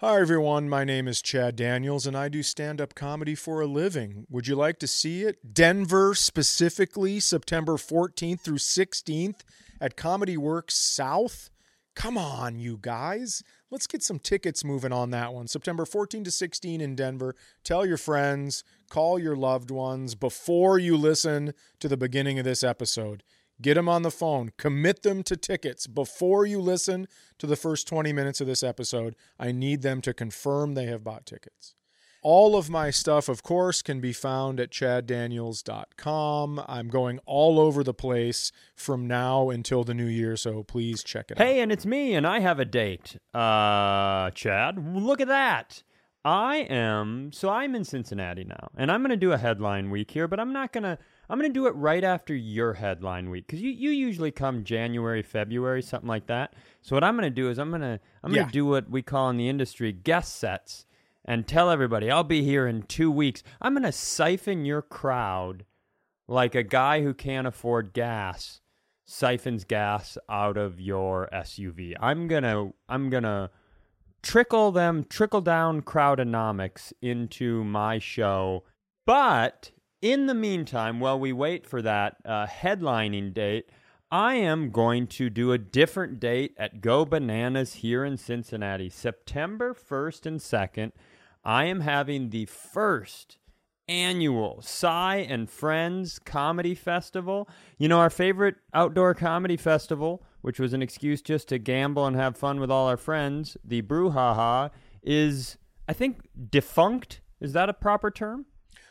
Hi, everyone. My name is Chad Daniels, and I do stand up comedy for a living. Would you like to see it? Denver, specifically, September 14th through 16th at Comedy Works South. Come on, you guys. Let's get some tickets moving on that one. September 14 to 16 in Denver. Tell your friends, call your loved ones before you listen to the beginning of this episode. Get them on the phone. Commit them to tickets before you listen to the first 20 minutes of this episode. I need them to confirm they have bought tickets. All of my stuff, of course, can be found at chaddaniels.com. I'm going all over the place from now until the new year, so please check it out. Hey, and it's me, and I have a date. Uh, Chad, look at that. I am, so I'm in Cincinnati now, and I'm going to do a headline week here, but I'm not going to, I'm going to do it right after your headline week because you, you usually come January, February, something like that. So what I'm going to do is I'm going to, I'm going to Yeah. do what we call in the industry guest sets and tell everybody I'll be here in two weeks. I'm going to siphon your crowd like a guy who can't afford gas siphons gas out of your SUV. I'm going to I'm going to trickle them trickle down crowdonomics into my show. But in the meantime, while we wait for that uh, headlining date, I am going to do a different date at Go Bananas here in Cincinnati, September 1st and 2nd. I am having the first annual Cy and Friends Comedy Festival. You know, our favorite outdoor comedy festival, which was an excuse just to gamble and have fun with all our friends, the Brouhaha, is, I think, defunct. Is that a proper term?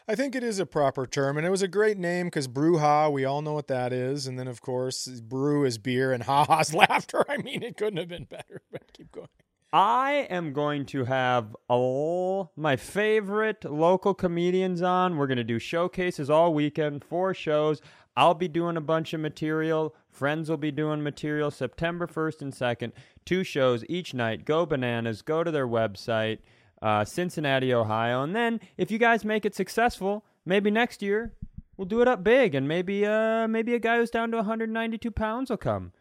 I think it is a proper term, and it was a great name because Brewha, we all know what that is. And then, of course, brew is beer and ha ha's laughter. I mean, it couldn't have been better, but keep going. I am going to have all my favorite local comedians on. We're going to do showcases all weekend, four shows. I'll be doing a bunch of material. Friends will be doing material September 1st and 2nd. Two shows each night. Go bananas. Go to their website, uh, Cincinnati, Ohio. And then if you guys make it successful, maybe next year we'll do it up big. And maybe, uh, maybe a guy who's down to 192 pounds will come.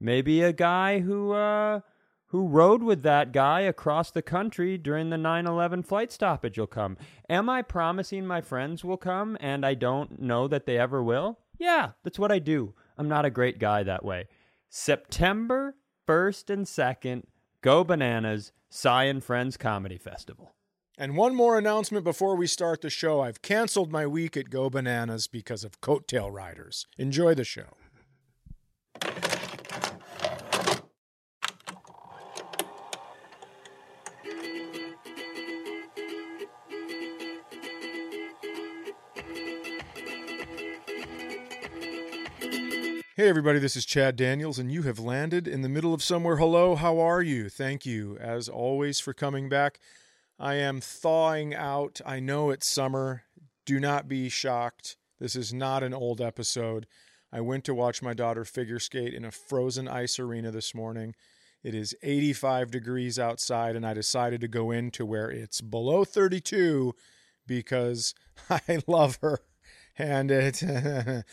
Maybe a guy who, uh, who rode with that guy across the country during the 9 11 flight stoppage will come. Am I promising my friends will come and I don't know that they ever will? Yeah, that's what I do. I'm not a great guy that way. September 1st and 2nd, Go Bananas, Cy and Friends Comedy Festival. And one more announcement before we start the show. I've canceled my week at Go Bananas because of coattail riders. Enjoy the show. Hey, everybody, this is Chad Daniels, and you have landed in the middle of somewhere. Hello, how are you? Thank you, as always, for coming back. I am thawing out. I know it's summer. Do not be shocked. This is not an old episode. I went to watch my daughter figure skate in a frozen ice arena this morning. It is 85 degrees outside, and I decided to go into where it's below 32 because I love her. And it,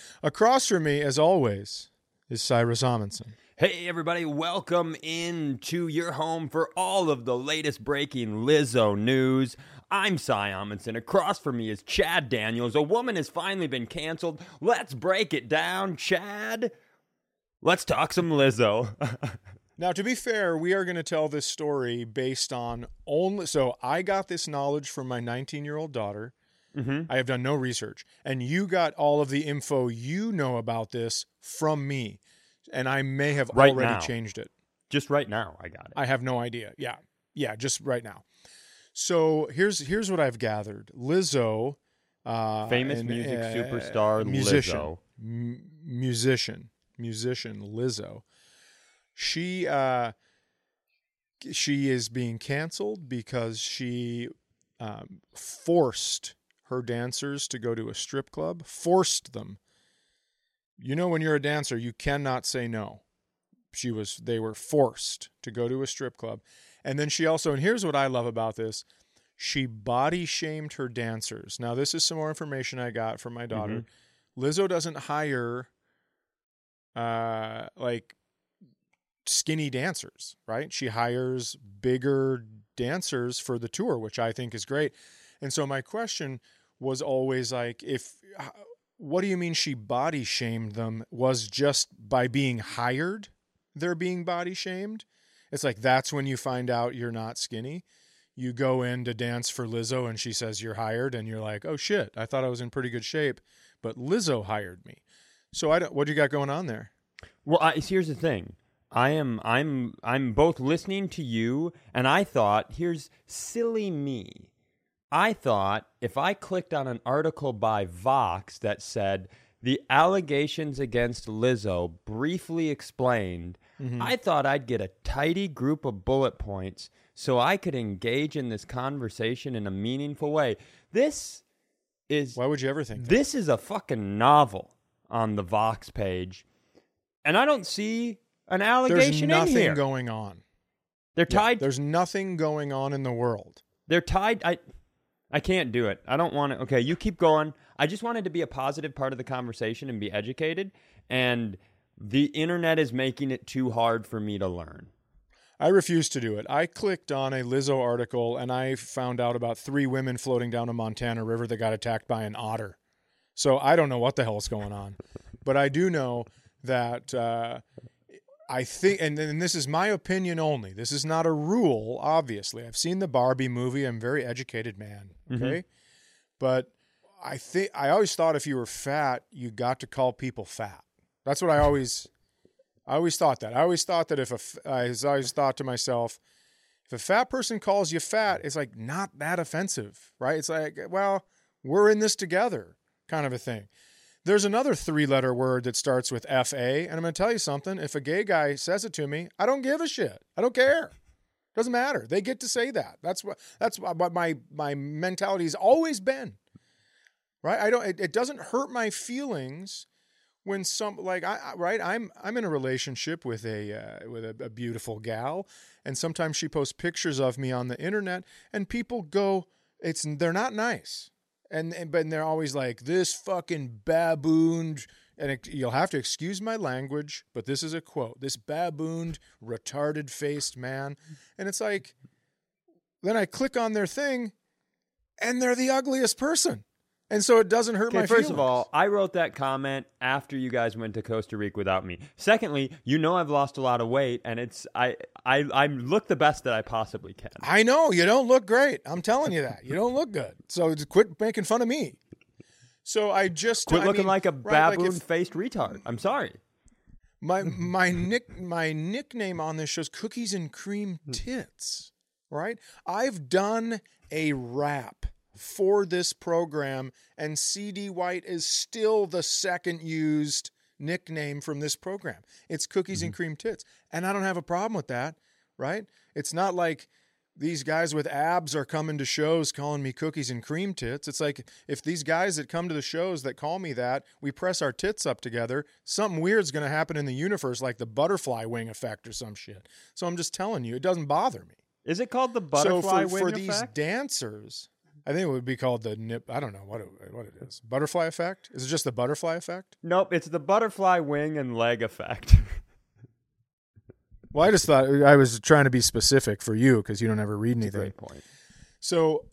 across from me, as always, is Cyrus Amundson. Hey, everybody, welcome into your home for all of the latest breaking Lizzo news. I'm Cy Amundson. Across from me is Chad Daniels. A woman has finally been canceled. Let's break it down, Chad. Let's talk some Lizzo. Now, to be fair, we are going to tell this story based on only. So, I got this knowledge from my 19 year old daughter. Mm-hmm. I have done no research. And you got all of the info you know about this from me. And I may have Right already now. changed it. Just right now, I got it. I have no idea. Yeah. Yeah, just right now. So here's here's what I've gathered. Lizzo, uh, Famous an, music uh, superstar musician, Lizzo. M- musician, musician Lizzo. She uh, she is being canceled because she um, forced her dancers to go to a strip club. Forced them. You know, when you're a dancer, you cannot say no. She was. They were forced to go to a strip club, and then she also. And here's what I love about this. She body shamed her dancers. Now, this is some more information I got from my daughter. Lizzo doesn't hire uh like skinny dancers, right? She hires bigger dancers for the tour, which I think is great. And so my question was always like, if what do you mean she body shamed them? Was just by being hired, they're being body shamed? It's like that's when you find out you're not skinny. You go in to dance for Lizzo and she says you're hired, and you're like, oh shit, I thought I was in pretty good shape, but Lizzo hired me. So I don't. What do you got going on there? Well, I, here's the thing. I am I'm I'm both listening to you and I thought, here's silly me. I thought if I clicked on an article by Vox that said the allegations against Lizzo briefly explained, mm-hmm. I thought I'd get a tidy group of bullet points so I could engage in this conversation in a meaningful way. This is Why would you ever think This is a fucking novel on the Vox page. And I don't see an allegation There's nothing going on. They're tied. Yeah, there's nothing going on in the world. They're tied. I I can't do it. I don't want to. Okay, you keep going. I just wanted to be a positive part of the conversation and be educated. And the internet is making it too hard for me to learn. I refuse to do it. I clicked on a Lizzo article and I found out about three women floating down a Montana river that got attacked by an otter. So I don't know what the hell is going on. But I do know that uh, I think, and, and this is my opinion only. This is not a rule, obviously. I've seen the Barbie movie. I'm a very educated man. Mm-hmm. Okay, mm-hmm. but I think I always thought if you were fat, you got to call people fat. That's what I always, I always thought that. I always thought that if a, I always thought to myself, if a fat person calls you fat, it's like not that offensive, right? It's like, well, we're in this together, kind of a thing. There's another three letter word that starts with FA. And I'm going to tell you something. If a gay guy says it to me, I don't give a shit. I don't care. Doesn't matter. They get to say that. That's what that's what my my mentality has always been. Right? I don't it, it doesn't hurt my feelings when some like I right I'm I'm in a relationship with a uh, with a, a beautiful gal and sometimes she posts pictures of me on the internet and people go it's they're not nice and, and but they're always like this fucking babooned and it, you'll have to excuse my language but this is a quote this babooned retarded faced man. And it's like then i click on their thing and they're the ugliest person and so it doesn't hurt my first feelings. of all, I wrote that comment after you guys went to Costa Rica without me. Secondly, you know I've lost a lot of weight, and it's I I I look the best that I possibly can. I know you don't look great. I'm telling you that you don't look good. So quit making fun of me. So I just quit I looking mean, like a right, baboon-faced like retard. I'm sorry. My my nick my nickname on this show is Cookies and Cream hmm. Tits. Right? I've done a rap for this program, and CD White is still the second used nickname from this program. It's cookies mm-hmm. and cream tits. And I don't have a problem with that, right? It's not like these guys with abs are coming to shows calling me cookies and cream tits. It's like if these guys that come to the shows that call me that, we press our tits up together, something weird's going to happen in the universe like the butterfly wing effect or some shit. So I'm just telling you, it doesn't bother me. Is it called the butterfly so for, wing for effect? these dancers, I think it would be called the nip. I don't know what it, what it is. Butterfly effect? Is it just the butterfly effect? Nope, it's the butterfly wing and leg effect. well, I just thought I was trying to be specific for you because you don't ever read anything. great point. So,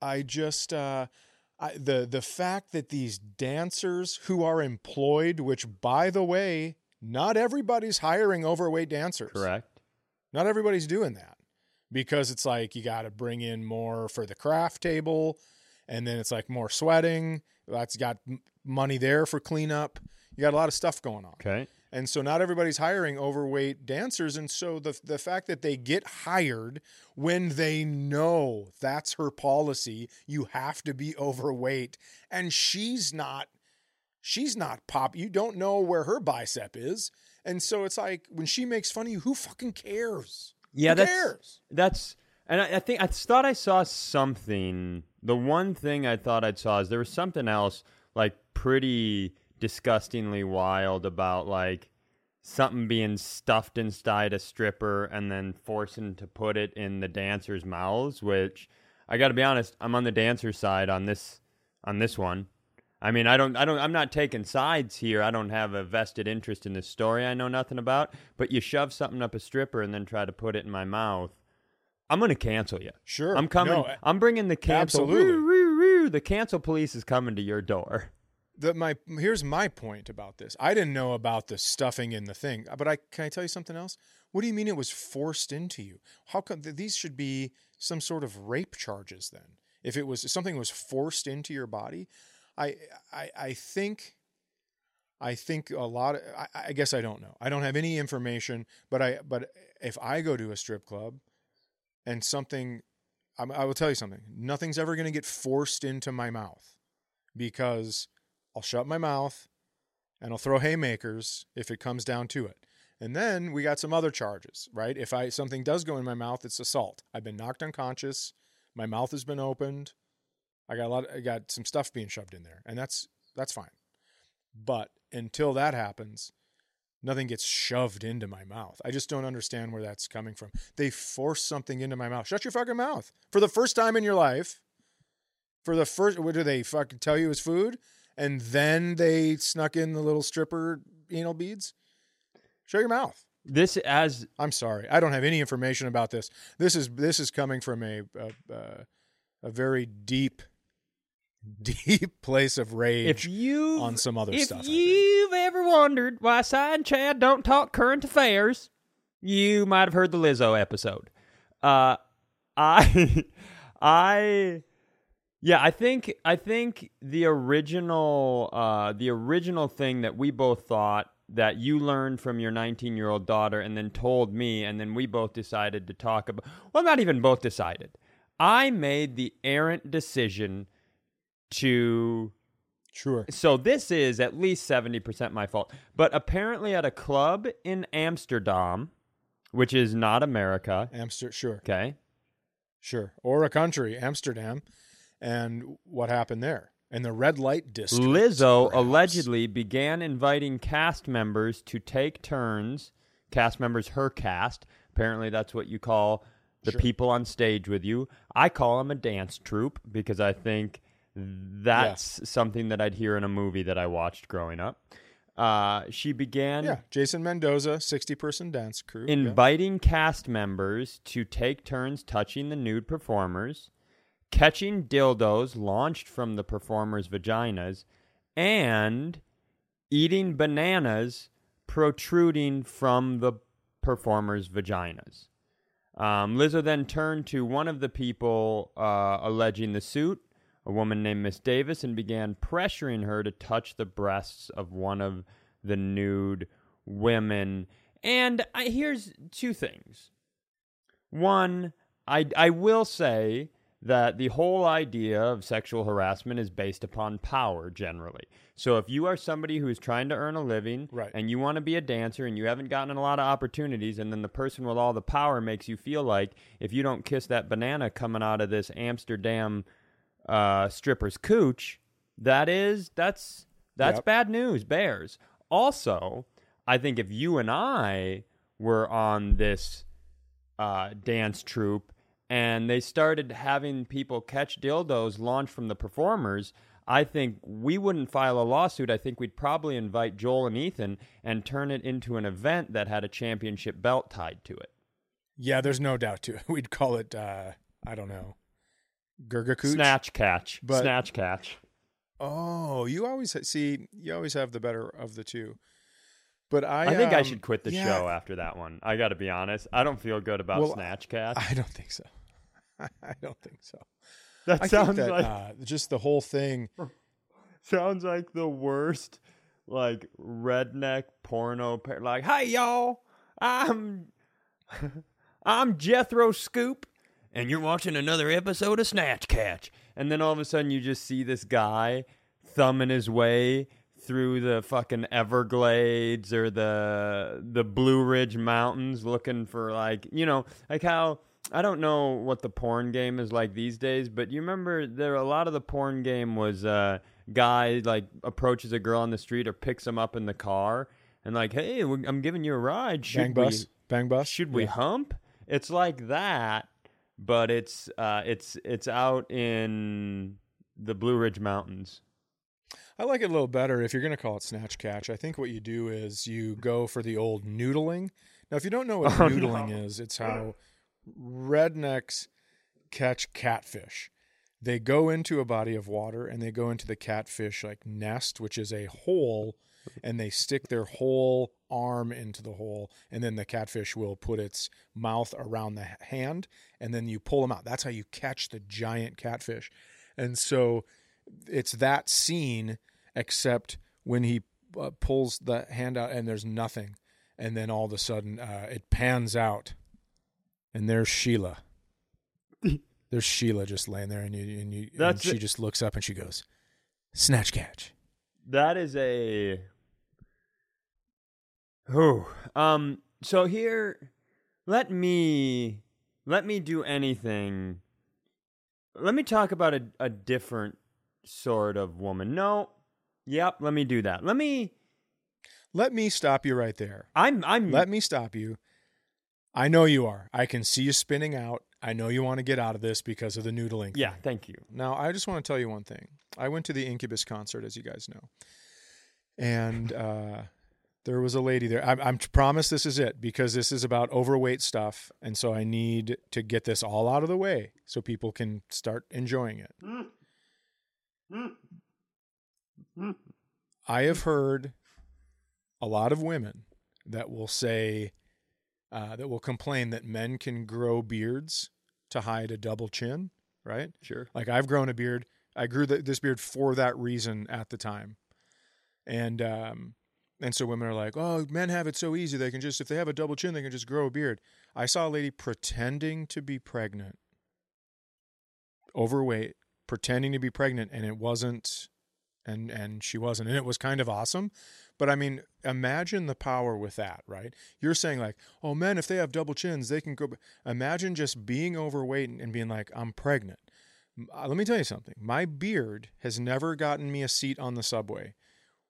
I just uh, I, the the fact that these dancers who are employed, which by the way, not everybody's hiring overweight dancers. Correct. Not everybody's doing that because it's like you got to bring in more for the craft table and then it's like more sweating that's got money there for cleanup. You got a lot of stuff going on. Okay. And so not everybody's hiring overweight dancers and so the the fact that they get hired when they know that's her policy you have to be overweight and she's not she's not pop you don't know where her bicep is. And so it's like when she makes fun of you who fucking cares yeah, Who that's cares? that's and I, I, think I thought I saw something. The one thing I thought I saw is there was something else like pretty disgustingly wild about like something being stuffed inside a stripper and then forcing to put it in the dancers' mouths. Which I got to be honest, I'm on the dancer side on this on this one. I mean, I don't, I don't, I'm not taking sides here. I don't have a vested interest in this story I know nothing about. But you shove something up a stripper and then try to put it in my mouth. I'm going to cancel you. Sure. I'm coming. No, I'm bringing the cancel. Absolutely. The cancel police is coming to your door. the, my here's my point about this. I didn't know about the stuffing in the thing, but I can I tell you something else? What do you mean it was forced into you? How come these should be some sort of rape charges then? If it was if something was forced into your body, I I I think I think a lot of I, I guess I don't know. I don't have any information, but I but if I go to a strip club and something I, I will tell you something. Nothing's ever going to get forced into my mouth because I'll shut my mouth and I'll throw haymakers if it comes down to it. And then we got some other charges, right? If I something does go in my mouth, it's assault. I've been knocked unconscious. My mouth has been opened. I got a lot. I got some stuff being shoved in there, and that's that's fine. But until that happens, nothing gets shoved into my mouth. I just don't understand where that's coming from. They force something into my mouth. Shut your fucking mouth. For the first time in your life, for the first, what do they fucking tell you is food? And then they snuck in the little stripper anal beads? Shut your mouth. This as I'm sorry. I don't have any information about this. This is this is coming from a a, a, a very deep, deep place of rage if you on some other if stuff. If you've ever wondered why Cy and Chad don't talk current affairs, you might have heard the Lizzo episode. Uh, I, I, yeah, I think I think the original uh, the original thing that we both thought that you learned from your 19 year old daughter and then told me and then we both decided to talk about well not even both decided i made the errant decision to Sure. so this is at least 70% my fault. But apparently at a club in Amsterdam, which is not America, Amsterdam. Sure. okay? Sure. Or a country, Amsterdam. And what happened there? And the red light district. Lizzo perhaps. allegedly began inviting cast members to take turns, cast members her cast. Apparently that's what you call the Sure. people on stage with you. I call them a dance troupe because I think that's something that I'd hear in a movie that I watched growing up. Uh, she began Yeah. Jason Mendoza, 60 person dance crew. Yeah. inviting cast members to take turns touching the nude performers, catching dildos launched from the performers' vaginas, and eating bananas protruding from the performers' vaginas. Um, Lizzo then turned to one of the people uh, alleging the suit, a woman named Miss Davis, and began pressuring her to touch the breasts of one of the nude women. And I, here's two things. One, I, I will say that the whole idea of sexual harassment is based upon power generally. So if you are somebody who is trying to earn a living Right. and you want to be a dancer and you haven't gotten a lot of opportunities and then the person with all the power makes you feel like if you don't kiss that banana coming out of this Amsterdam uh, stripper's cooch, that is that's that's Yep. bad news, bears. Also, I think if you and I were on this uh, dance troupe and they started having people catch dildos launched from the performers, I think we wouldn't file a lawsuit. I think we'd probably invite Joel and Ethan and turn it into an event that had a championship belt tied to it. Yeah, there's no doubt to it. We'd call it, uh, I don't know, Gurga Cooch? Snatch catch. But- Snatch catch. Oh, you always see, you always have the better of the two. But I, I think I um, should quit the yeah, show after that one. I got to be honest. I don't feel good about Well, Snatch Catch. I don't think so. I don't think so. that I sounds that like uh, just the whole thing. sounds like the worst like redneck porno par- like hey y'all i'm i'm jethro scoop and you're watching another episode of snatch catch and then all of a sudden you just see this guy thumbing his way through the fucking everglades or the the blue ridge mountains looking for like you know like how I don't know what the porn game is like these days, but you remember there a lot of the porn game was uh guy like approaches a girl on the street or picks them up in the car and like, "Hey, I'm giving you a ride. Should Bang bus, bang bus. should we Yeah. hump?" It's like that, but it's uh it's it's out in the Blue Ridge Mountains. I like it a little better if you're going to call it snatch catch. I think what you do is you go for the old noodling. Now, if you don't know what Oh, noodling no. is, it's how rednecks catch catfish. They go into a body of water and they go into the catfish like nest, which is a hole, and they stick their whole arm into the hole, and then the catfish will put its mouth around the hand, and then you pull them out. That's how you catch the giant catfish. And so it's that scene, except when he uh, pulls the hand out and there's nothing, and then all of a sudden uh, it pans out, and there's Sheila. there's Sheila just laying there, and you and you and she it. just looks up and she goes, "Snatch catch." That is a. Whew. Um. So here, let me let me do anything. Let me talk about a, a different sort of woman. No. Yep. Let me do that. Let me. Let me stop you right there. I'm. I'm. Let me stop you. I know you are. I can see you spinning out. I know you want to get out of this because of the noodling. yeah. thing. Thank you. Now, I just want to tell you one thing. I went to the Incubus concert, as you guys know, and uh, there was a lady there. I, I'm promise this is it because this is about overweight stuff, and so I need to get this all out of the way so people can start enjoying it. I have heard a lot of women that will say uh, that will complain that men can grow beards to hide a double chin, right? Sure. Like I've grown a beard. I grew th this beard for that reason at the time, and um, and so women are like, "Oh, men have it so easy. They can just if they have a double chin, they can just grow a beard." I saw a lady pretending to be pregnant, overweight, pretending to be pregnant, and it wasn't, and and she wasn't, and it was kind of awesome. But I mean, imagine the power with that, right? You're saying like, "Oh, men, if they have double chins, they can go." Imagine just being overweight and, being like, "I'm pregnant." Uh, let me tell you something. My beard has never gotten me a seat on the subway.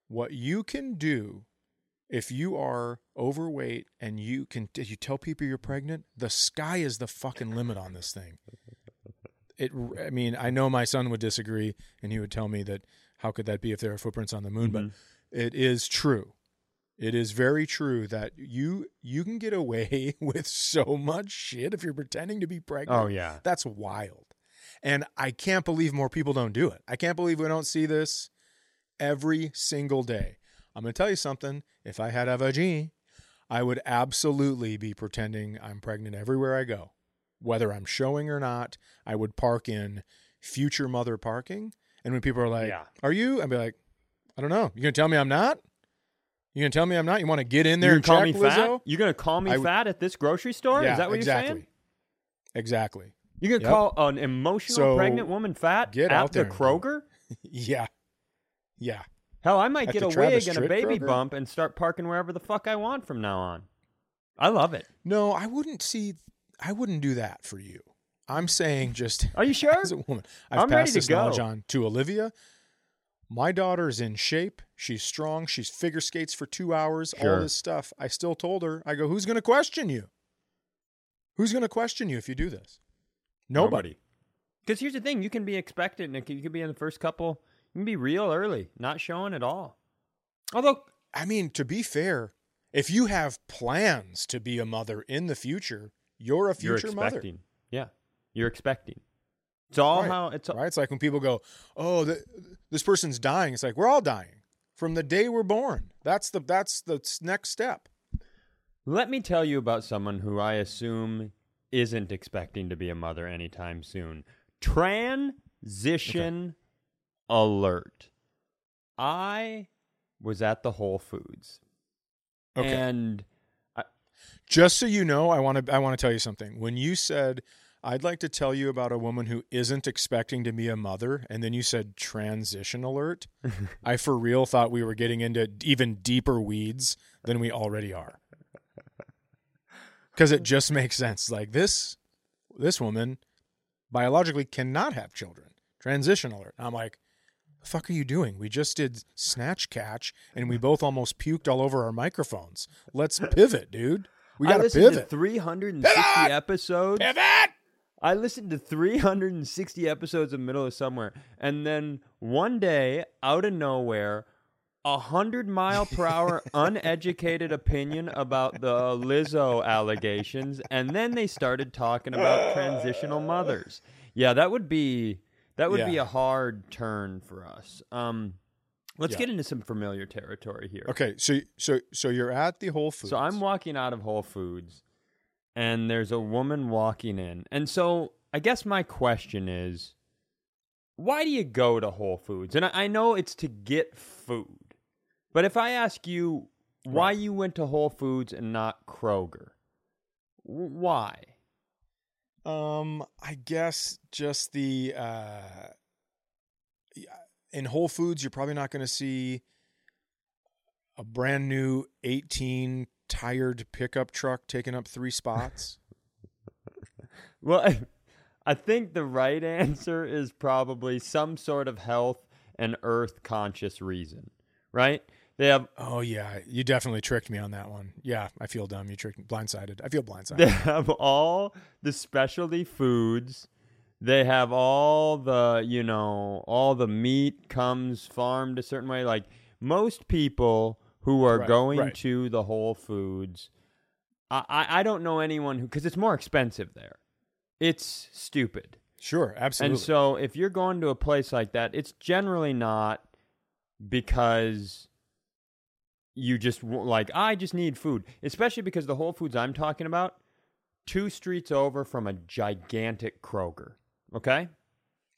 What you can do if you are overweight and you can you tell people you're pregnant, the sky is the fucking limit on this thing. It I mean, I know my son would disagree and he would tell me that how could that be if there are footprints on the moon, but mm-hmm. it is true. It is very true that you you can get away with so much shit if you're pretending to be pregnant. Oh yeah. That's wild. And I can't believe more people don't do it. I can't believe we don't see this every single day. I'm going to tell you something. If I had a vagina, I would absolutely be pretending I'm pregnant everywhere I go. Whether I'm showing or not, I would park in future mother parking. And when people are like, Yeah. Are you? I'd be like, I don't know. You going to tell me I'm not? You going to tell me I'm not? You want to get in there and call check, me fat? Lizzo? You're gonna call me would- fat at this grocery store? yeah, Is that what exactly. you're saying? Exactly. You're gonna Yep. call an emotional So, pregnant woman fat get at out the there and do it. Kroger? Yeah. Yeah. Hell, I might At get a Travis wig and a baby Kroger? bump and start parking wherever the fuck I want from now on. I love it. No, I wouldn't see. I wouldn't do that for you. I'm saying just Are you sure? as a woman. I've I'm ready passed to this knowledge go. on to Olivia. My daughter's in shape. She's strong. She's figure skates for two hours. All this stuff. I still told her. I go, who's going to question you? Who's going to question you if you do this? Nobody. Because here's the thing: you can be expectant, and you can be in the first couple. Be real early, not showing at all. Although, I mean, to be fair, if you have plans to be a mother in the future, you're a you're future mother. Yeah, you're expecting. It's all Right. how it's. Right? It's like when people go, "Oh, th this person's dying." It's like we're all dying from the day we're born. That's the that's the next step. Let me tell you about someone who I assume isn't expecting to be a mother anytime soon. Transition alert. I was at the Whole Foods. Okay. And Just so you know, I want to I want to tell you something. When you said I'd like to tell you about a woman who isn't expecting to be a mother, and then you said transition alert, I for real thought we were getting into even deeper weeds than we already are. Because it just makes sense. Like this, this woman biologically cannot have children. Transition alert. I'm like, fuck are you doing? We just did snatch catch, and we both almost puked all over our microphones. Let's pivot, dude. We got to listened to pivot. 360 Pivot! episodes. Pivot! I listened to 360 episodes of Middle of Somewhere. And then one day, out of nowhere, a hundred mile per hour uneducated opinion about the Lizzo allegations, and then they started talking about transitional mothers. Yeah, that would be that would be a hard turn for us. Um, let's Yeah. get into some familiar territory here. Okay, so so so you're at the Whole Foods. So I'm walking out of Whole Foods, and there's a woman walking in, and so I guess my question is, why do you go to Whole Foods? And I, I know it's to get food, but if I ask you why Right. you went to Whole Foods and not Kroger, why? Um, I guess just the uh, in Whole Foods, you're probably not going to see a brand new 18 tired pickup truck taking up three spots. Well, I, I think the right answer is probably some sort of health and earth conscious reason, right? They have oh yeah, you definitely tricked me on that one. Yeah, I feel dumb. You tricked me. Blindsided. I feel blindsided. They have all the specialty foods. They have all the, you know, all the meat comes farmed a certain way. Like most people who are Right, going right. to the Whole Foods, I, I, I don't know anyone who, because it's more expensive there. It's stupid. Sure, absolutely. And so if you're going to a place like that, it's generally not because you just like I just need food, especially because the Whole Foods I'm talking about two streets over from a gigantic Kroger. Okay?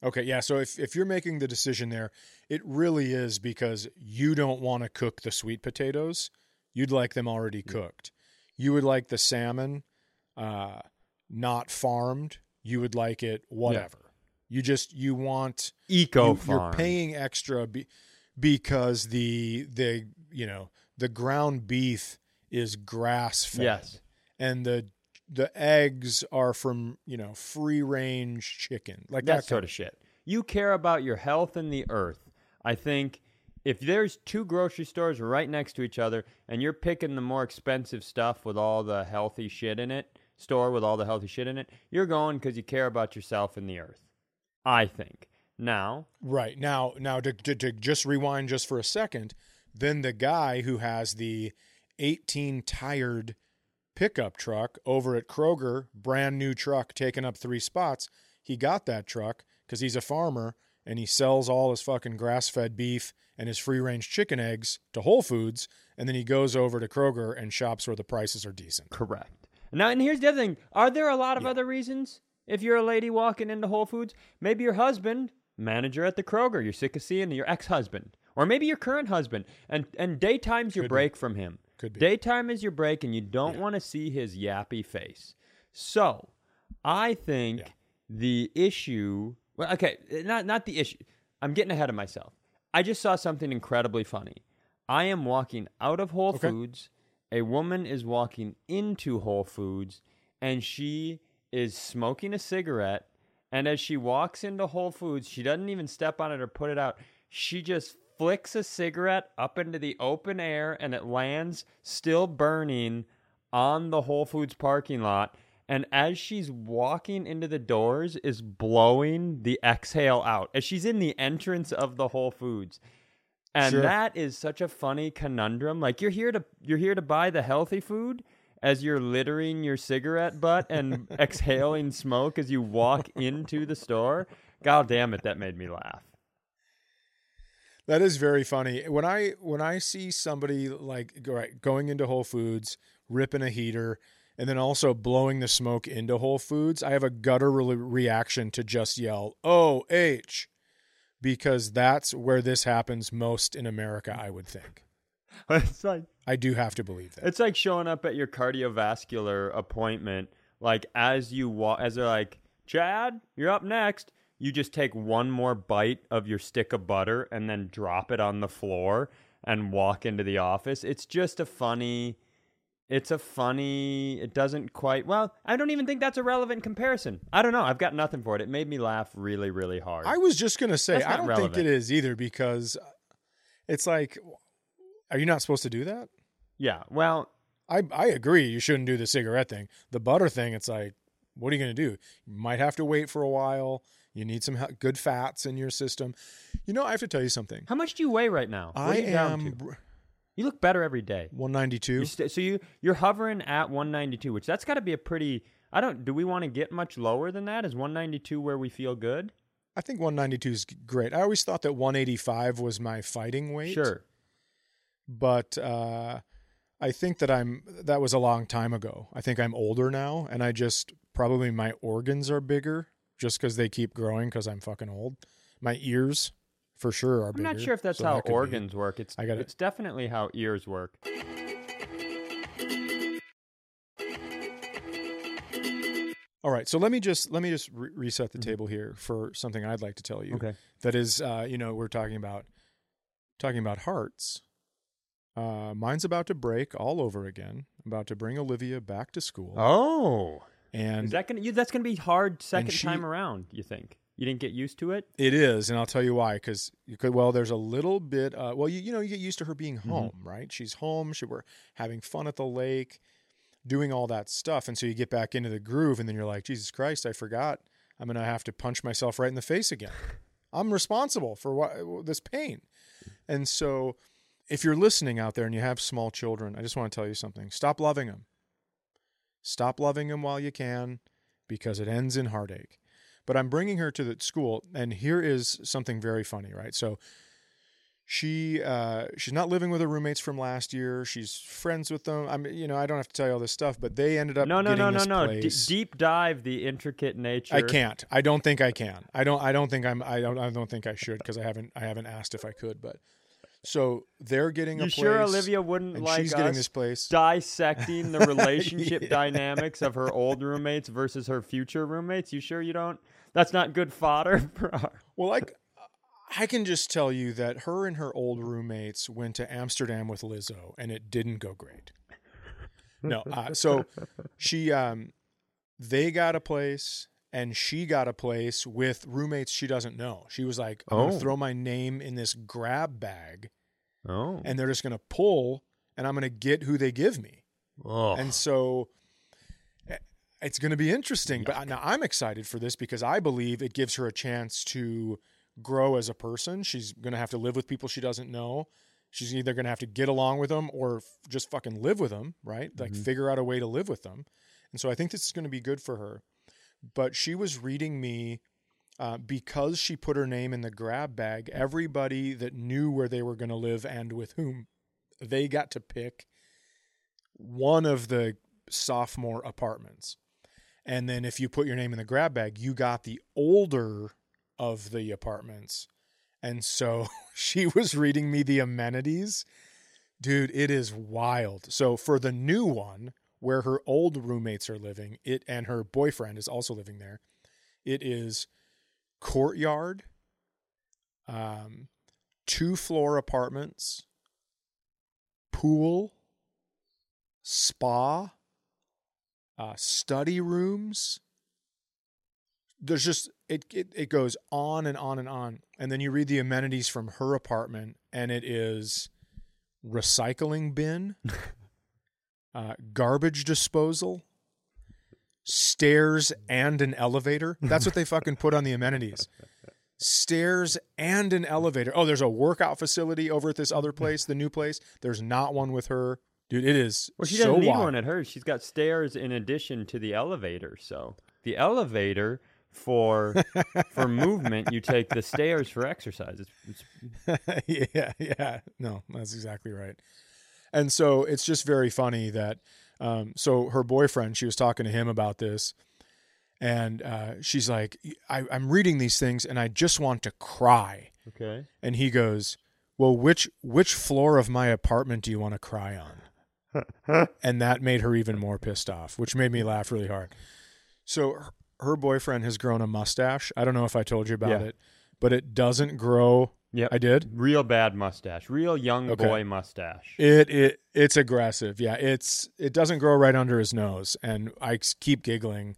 Okay, yeah. So if, if you're making the decision there, it really is because you don't want to cook the sweet potatoes. You'd like them already cooked. You would like the salmon uh, not farmed. You would like it whatever. You just you want Eco you, you're paying extra be, because the the you know the ground beef is grass fed Yes. and the the eggs are from you know free range chicken like that that sort of shit. You care about your health and the earth. I think if there's two grocery stores right next to each other and you're picking the more expensive stuff with all the healthy shit in it, store with all the healthy shit in it, you're going because you care about yourself and the earth. I think. Now, Right now, now to, to to just rewind just for a second, then the guy who has the 18 tired pickup truck over at Kroger, brand new truck taking up three spots, he got that truck because he's a farmer and he sells all his fucking grass fed beef and his free range chicken eggs to Whole Foods, and then he goes over to Kroger and shops where the prices are decent. correct. Now, and here's the other thing. Are there a lot of Yeah. other reasons? If you're a lady walking into Whole Foods, maybe your husband, manager at the Kroger, you're sick of seeing your ex-husband, or maybe your current husband, and and daytime's your Could be. break from him. Could be. Daytime is your break, and you don't Yeah. want to see his yappy face. So, I think Yeah. the issue. Well, okay, not not the issue. I'm getting ahead of myself. I just saw something incredibly funny. I am walking out of Whole Okay. Foods. A woman is walking into Whole Foods, and she is smoking a cigarette. And as she walks into Whole Foods, she doesn't even step on it or put it out. She just flicks a cigarette up into the open air and it lands still burning on the Whole Foods parking lot. And as she's walking into the doors, is blowing the exhale out as she's in the entrance of the Whole Foods. And Sure. that is such a funny conundrum. Like you're here to you're here to buy the healthy food as you're littering your cigarette butt and exhaling smoke as you walk into the store. God damn it, that made me laugh. That is very funny. When I when I see somebody like right, going into Whole Foods, ripping a heater, and then also blowing the smoke into Whole Foods, I have a gutter re- reaction to just yell "Oh H," because that's where this happens most in America. I would think. It's like I do have to believe that. It's like showing up at your cardiovascular appointment, like as you walk, as they're like, Chad, you're up next. You just take one more bite of your stick of butter and then drop it on the floor and walk into the office. It's just a funny. It's a funny. It doesn't quite. Well, I don't even think that's a relevant comparison. I don't know. I've got nothing for it. It made me laugh really, really hard. I was just gonna say I don't relevant. think it is either because uh, it's like, are you not supposed to do that? yeah. Well, I I agree. You shouldn't do the cigarette thing. The butter thing, it's like, what are you going to do? You might have to wait for a while. You need some good fats in your system. You know, I have to tell you something. How much do you weigh right now? I you am br- You look better every day. 192. St- so you you're hovering at 192, which that's got to be a pretty. I don't. Do we want to get much lower than that? Is 192 where we feel good? I think 192 is great. I always thought that 185 was my fighting weight. Sure. But uh, I think that I'm that was a long time ago. I think I'm older now and I just probably my organs are bigger just cuz they keep growing cuz I'm fucking old. My ears for sure are I'm bigger. not sure if that's so how that could be organs work. It's I got it. it's definitely how ears work. All right, so let me just let me just re- reset the table here for something I'd like to tell you. Mm-hmm. Okay. That is, uh, you know, we're talking about talking about hearts. Uh, mine's about to break all over again. About to bring Olivia back to school, Oh. And Is that gonna? You, that's gonna be hard second she- time around. You think? You didn't get used to it? it is, and I'll tell you why. Because you could, well, there's a little bit. Uh, well, you you know, you get used to her being Mm-hmm. home, right? She's home. She we're having fun at the lake, doing all that stuff, and so you get back into the groove, and then you're like, Jesus Christ, I forgot. I'm gonna have to punch myself right in the face again. I'm responsible for what this pain. And so, if you're listening out there and you have small children, I just want to tell you something. Stop loving them. Stop loving them while you can because it ends in heartache. But I'm bringing her to the school, and here is something very funny, right? So, she uh, she's not living with her roommates from last year. She's friends with them. I mean, you know, I don't have to tell you all this stuff, but they ended up No, no, getting no, no, this no. D- deep dive the intricate nature. I can't. I don't think I can. I don't. I don't think I'm. I don't. I don't think I should because I haven't. I haven't asked if I could. But so they're getting a You place. sure Olivia wouldn't like she's getting this place. dissecting the relationship Yeah. dynamics of her old roommates versus her future roommates? You sure you don't? That's not good fodder for our. Well, like I can just tell you that her and her old roommates went to Amsterdam with Lizzo, and it didn't go great. No, uh, so she, um, they got a place, and she got a place with roommates she doesn't know. She was like, "I'm Oh. gonna throw my name in this grab bag, Oh. and they're just gonna pull, and I'm gonna get who they give me." oh. And so eh, it's going to be interesting. But now I'm excited for this because I believe it gives her a chance to grow as a person. She's going to have to live with people she doesn't know. She's either going to have to get along with them or just fucking live with them, right? Like Mhm. figure out a way to live with them. And so I think this is going to be good for her. But she was reading me uh, because she put her name in the grab bag. Everybody that knew where they were going to live and with whom they got to pick one of the sophomore apartments. And then if you put your name in the grab bag, you got the older of the apartments. And so she was reading me the amenities. Dude, it is wild. So for the new one, where her old roommates are living, it and her boyfriend is also living there, it is courtyard, um, two floor apartments, pool, spa, uh, study rooms. There's just it, it it goes on and on and on, and then you read the amenities from her apartment, and it is recycling bin, uh, garbage disposal, stairs, and an elevator. That's what they fucking put on the amenities. Stairs and an elevator. Oh, there's a workout facility over at this other place, the new place. There's not one with her. Dude, it is Well, she so doesn't need one at hers. She's got stairs in addition to the elevator. So the elevator for for movement, you take the stairs for exercise. It's, it's, yeah, yeah. No, that's exactly right. And so it's just very funny that um, so her boyfriend, she was talking to him about this, and uh, she's like, I, "I'm reading these things and I just want to cry." okay. And he goes, "Well, which which floor of my apartment do you want to cry on?" and that made her even more pissed off, which made me laugh really hard. So her, her boyfriend has grown a mustache. I don't know if I told you about Yeah. it, but it doesn't grow. Yep. I did. Real bad mustache. Real young Okay. boy mustache. It it it's aggressive. Yeah, it's it doesn't grow right under his nose, and I keep giggling.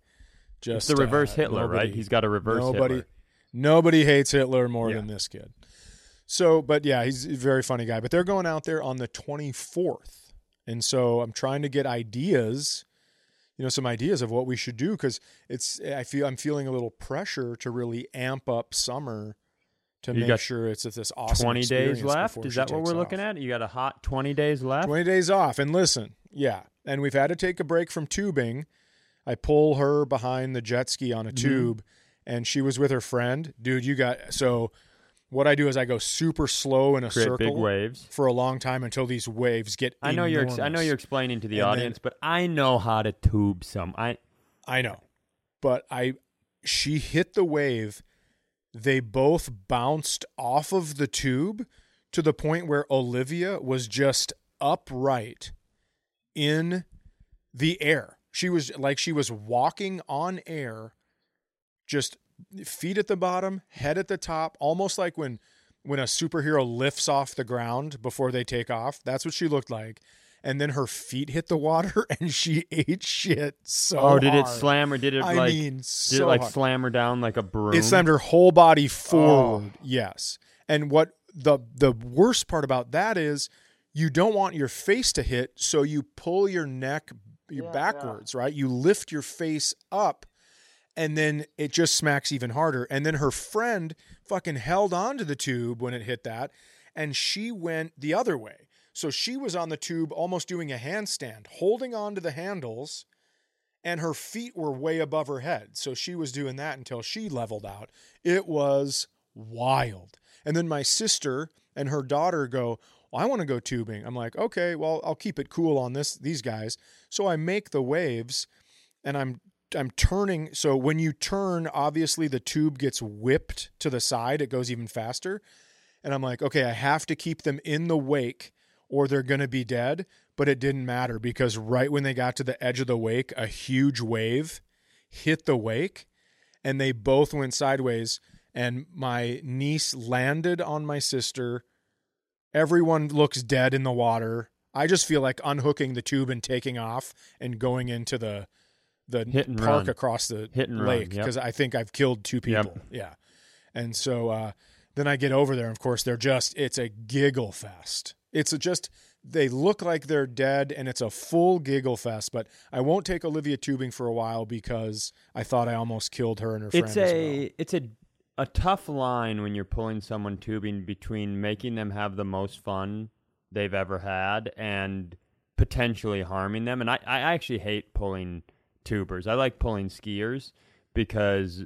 Just It's the reverse uh, Hitler, right? He's got a reverse nobody, Hitler. nobody hates Hitler more Yeah. than this kid. So, but yeah, he's a very funny guy. But they're going out there on the twenty fourth, and so I'm trying to get ideas. you know some ideas of what we should do because it's I feel I'm feeling a little pressure to really amp up summer to You make got sure it's at this awesome. 20 days left. Is that what we're looking off. at? You got a hot 20 days left? 20 days off. And listen, yeah. And we've had to take a break from tubing. I pull her behind the jet ski on a Mm-hmm. tube, and she was with her friend. Dude, you got so what I do is I go super slow in a Create circle big waves. for a long time until these waves get I know you're ex- I know you're explaining to the And then- audience, but I know how to tube some. I I know. But I she hit the wave. They both bounced off of the tube to the point where Olivia was just upright in the air. She was like she was walking on air, just feet at the bottom, head at the top, almost like when when a superhero lifts off the ground before they take off. That's what she looked like. And then her feet hit the water and she ate shit so Oh, did it slam or did it I like mean, did it like hard. slam her down like a broom? It slammed her whole body oh. forward. Oh. Yes. And what the the worst part about that is you don't want your face to hit, so you pull your neck your Yeah, backwards, right? You lift your face up and then it just smacks even harder. And then her friend fucking held onto the tube when it hit that, and she went the other way. So she was on the tube almost doing a handstand, holding on to the handles, and her feet were way above her head. So she was doing that until she leveled out. It was wild. And then my sister and her daughter go, well, I want to go tubing. I'm like, okay, well, I'll keep it cool on this these guys. So I make the waves and I'm I'm turning so when you turn obviously the tube gets whipped to the side it goes even faster and I'm like okay I have to keep them in the wake or they're going to be dead but it didn't matter because right when they got to the edge of the wake a huge wave hit the wake and they both went sideways and my niece landed on my sister everyone looks dead in the water I just feel like unhooking the tube and taking off and going into the the park run. across the Hit and run, lake yep. because I think I've killed two Yep. people. Yeah, and so uh, then I get over there. And of course, they're just it's a giggle fest. It's a just they look like they're dead, and it's a full giggle fest. But I won't take Olivia tubing for a while because I thought I almost killed her and her it's friend. as a well. it's a a tough line when you're pulling someone tubing between making them have the most fun they've ever had and potentially harming them. And I, I actually hate pulling tubers. I like pulling skiers because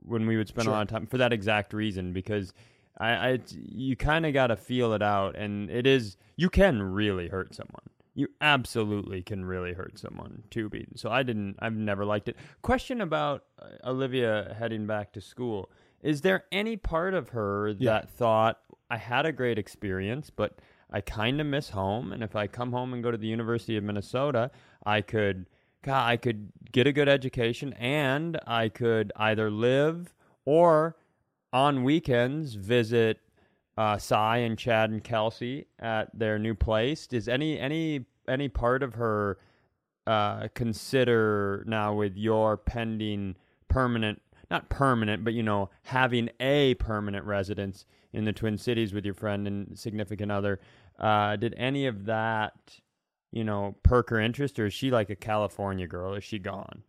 when we would spend Sure. a lot of time for that exact reason because I, I you kind of got to feel it out and it is you can really hurt someone. You absolutely can really hurt someone tubing. So I didn't I've never liked it. Question about uh, Olivia heading back to school. Is there any part of her Yeah. that thought I had a great experience but I kind of miss home and if I come home and go to the University of Minnesota, I could God, I could get a good education and I could either live or on weekends visit uh, Cy and Chad and Kelsey at their new place. Does any any any part of her uh, consider now with your pending permanent, not permanent, but you know having a permanent residence in the Twin Cities with your friend and significant other? Uh, did any of that, you know, perk her interest, or is she like a California girl? Is she gone?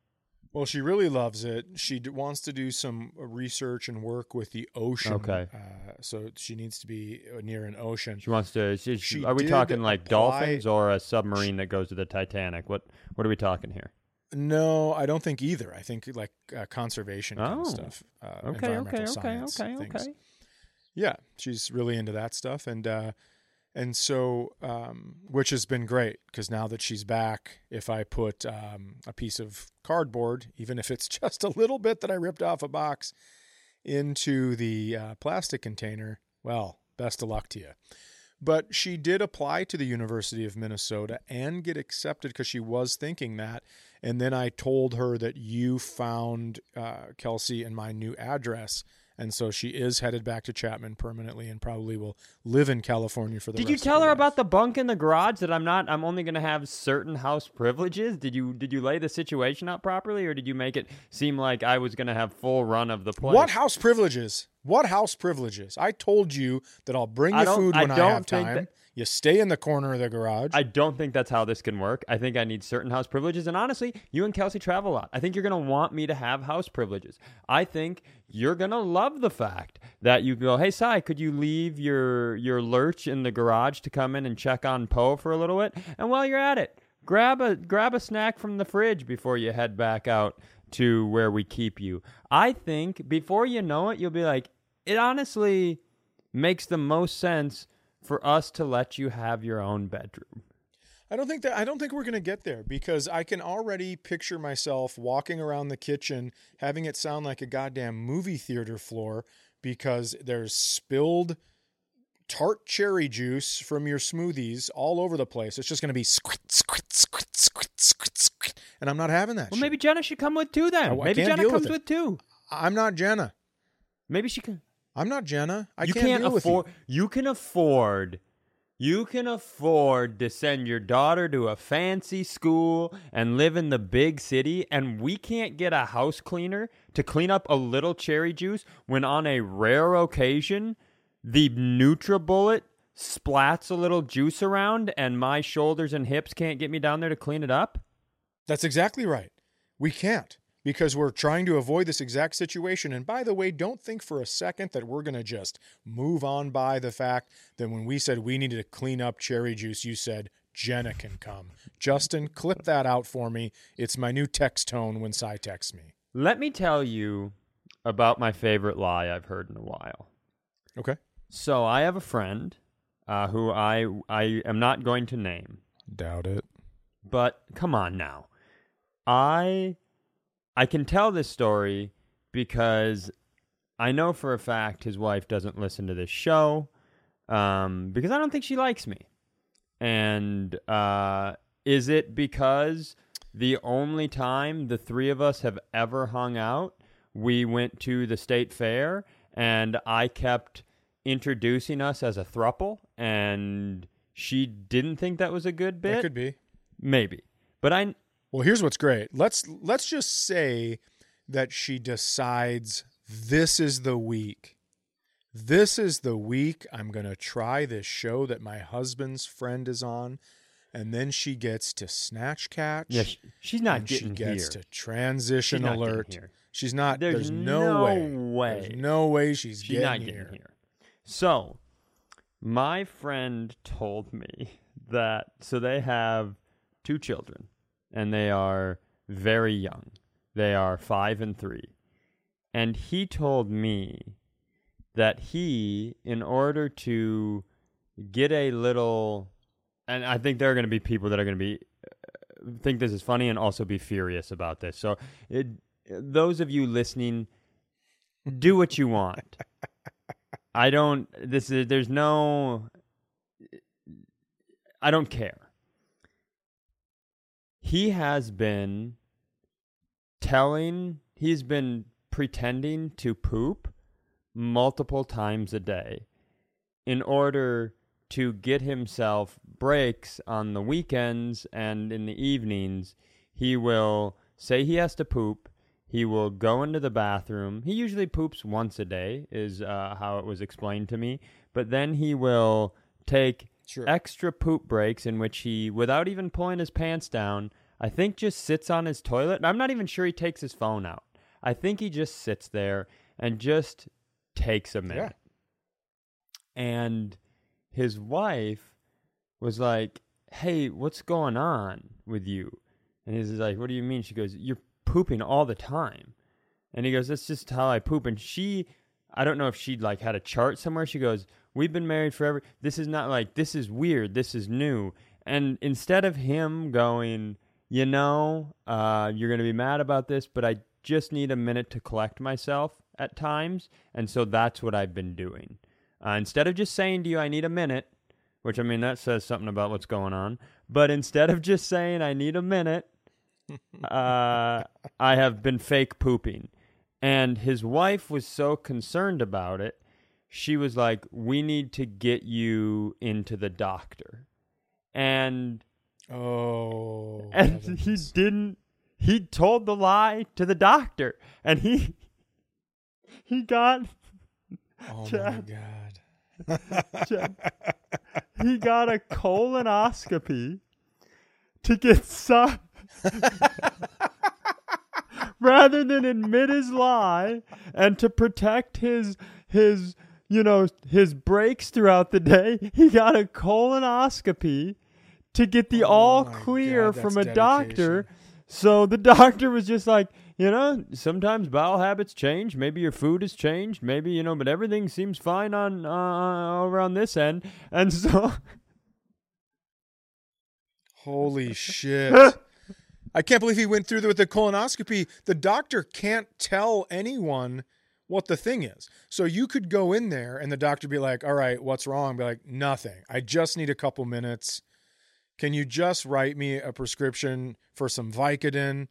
Well, she really loves it. She d- wants to do some research and work with the ocean. Okay. Uh, so she needs to be uh, near an ocean. She wants to. She, She are we talking like apply- dolphins or a submarine that goes to the Titanic? What What are we talking here? No, I don't think either. I think like uh, conservation kind Oh. of stuff. Uh, Okay, okay, environmental okay, science okay, things. okay. Yeah, she's really into that stuff, and uh, and so um, which has been great because now that she's back, if I put um, a piece of cardboard, even if it's just a little bit that I ripped off a box, into the uh, plastic container, well, best of luck to you. But she did apply to the University of Minnesota and get accepted because she was thinking that. And then I told her that you found uh, Kelsey and my new address and so she is headed back to Chapman permanently, and probably will live in California for the. Did you tell her life. about the bunk in the garage that I'm not I'm only going to have certain house privileges? Did you did you lay the situation out properly or did you make it seem like I was going to have full run of the place? What house privileges? What house privileges? I told you that I'll bring I you food when I, don't have think time. that- You stay in the corner of the garage. I don't think that's how this can work. I think I need certain house privileges. And honestly, you and Kelsey travel a lot. I think you're going to want me to have house privileges. I think you're going to love the fact that you go, hey, Cy, could you leave your, your lurch in the garage to come in and check on Poe for a little bit? And while you're at it, grab a, grab a snack from the fridge before you head back out to where we keep you. I think before you know it, you'll be like, it honestly makes the most sense for us to let you have your own bedroom. I don't think that I don't think we're going to get there because I can already picture myself walking around the kitchen having it sound like a goddamn movie theater floor because there's spilled tart cherry juice from your smoothies all over the place. It's just going to be squit squit squit squit squit squit and I'm not having that Well, shit. maybe Jenna should come with two then. I- I maybe Jenna deal with comes with, two. I'm not Jenna. Maybe she can. I'm not Jenna. I you can't, can't afford. you. You. can afford. You can afford to send your daughter to a fancy school and live in the big city, and we can't get a house cleaner to clean up a little cherry juice when, on a rare occasion, the NutriBullet splats a little juice around, and my shoulders and hips can't get me down there to clean it up. That's exactly right. We can't because we're trying to avoid this exact situation. And by the way, don't think for a second that we're going to just move on by the fact that when we said we needed to clean up cherry juice, you said Jenna can come. Justin, clip that out for me. It's my new text tone when Cy texts me. Let me tell you about my favorite lie I've heard in a while. Okay. So I have a friend uh, who I I am not going to name, Doubt it. but come on now, I I can tell this story because I know for a fact his wife doesn't listen to this show um, because I don't think she likes me. And uh, is it because the only time the three of us have ever hung out, we went to the state fair and I kept introducing us as a thruple and she didn't think that was a good bit? That could be. Maybe. But I Well, here's what's great. Let's let's just say that she decides this is the week. This is the week I'm going to try this show that my husband's friend is on and then she gets to snatch catch. yeah, sh- she's not and she gets here. to transition She's alert. She's not There's there's, no, no way. way. There's no way she's, She's getting, not getting here. here. So, my friend told me that so they have two children and they are very young. They are 5 and 3. And he told me that he in order to get a little and I think there are going to be people that are going to be uh, think this is funny and also be furious about this. So, it, those of you listening do what you want. I don't this is there's no I don't care. He has been telling he's been pretending to poop multiple times a day in order to get himself breaks on the weekends and in the evenings. He will say he has to poop. He will go into the bathroom. He usually poops once a day, is uh, how it was explained to me. But then he will take Sure. extra poop breaks in which he, without even pulling his pants down, I think just sits on his toilet. I'm not even sure he takes his phone out. I think he just sits there and just takes a minute. And his wife was like, Hey, what's going on with you? And he's like, What do you mean? She goes, You're pooping all the time. And he goes, That's just how I poop. And she, I don't know if she'd like had a chart somewhere. She goes, We've been married forever. This is not like, this is weird. This is new. And instead of him going, You know, uh, you're going to be mad about this, but I just need a minute to collect myself at times. And so that's what I've been doing. Uh, instead of just saying to you, I need a minute, which I mean, that says something about what's going on. But instead of just saying, I need a minute, uh, I have been fake pooping. And his wife was so concerned about it, she was like, "We need to get you into the doctor." And Oh. and he didn't he told the lie to the doctor and he he got Oh my god. Chad, he got a colonoscopy to get some rather than admit his lie and to protect his his you know his breaks throughout the day he got a colonoscopy to get the Oh all clear God, from a that's doctor so the doctor was just like you know sometimes bowel habits change. Maybe your food has changed. Maybe you know but everything seems fine on uh, over on this end. And so Holy shit. I can't believe he went through with the colonoscopy. The doctor can't tell anyone what the thing is. So you could go in there and the doctor be like, "All right, what's wrong?" Be like, "Nothing. I just need a couple minutes. Can you just write me a prescription for some Vicodin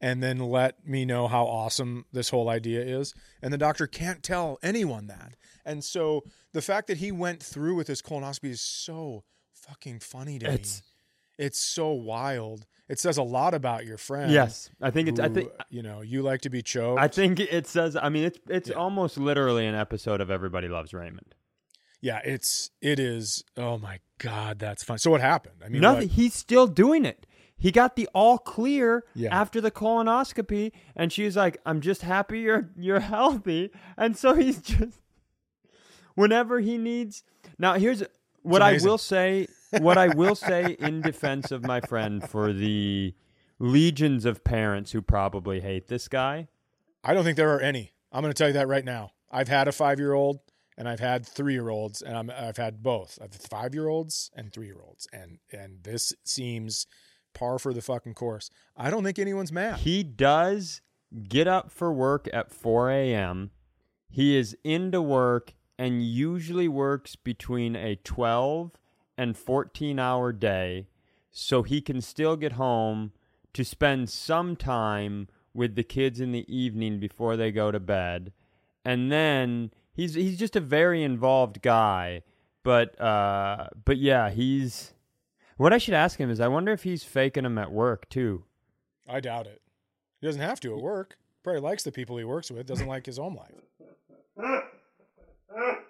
and then let me know how awesome this whole idea is?" And the doctor can't tell anyone that. And so the fact that he went through with his colonoscopy is so fucking funny to It's- me. It's so wild. It says a lot about your friend. yes i think it's i think you know you like to be choked. i think it says i mean it's it's Yeah. almost literally an episode of everybody loves raymond yeah, it's it is. Oh my god, that's fun. So what happened? I mean, Nothing. what- He's still doing it. He got the all clear Yeah. after the colonoscopy, and she's like, "I'm just happy you're you're healthy." And so he's just whenever he needs. Now here's what I will say. What I will say in defense of my friend for the legions of parents who probably hate this guy. I don't think there are any. I'm going to tell you that right now. I've had a five year old and I've had three year olds, and I'm, I've had both. I've five year olds and three year olds, and and this seems par for the fucking course. I don't think anyone's mad. He does get up for work at 4 a.m. He is into work and usually works between a 12 and 14 hour day so he can still get home to spend some time with the kids in the evening before they go to bed. And then he's he's just a very involved guy. But uh but yeah, he's what I should ask him is I wonder if he's faking them at work too. I doubt it. He doesn't have to at work. Probably likes the people he works with. Doesn't like his home life.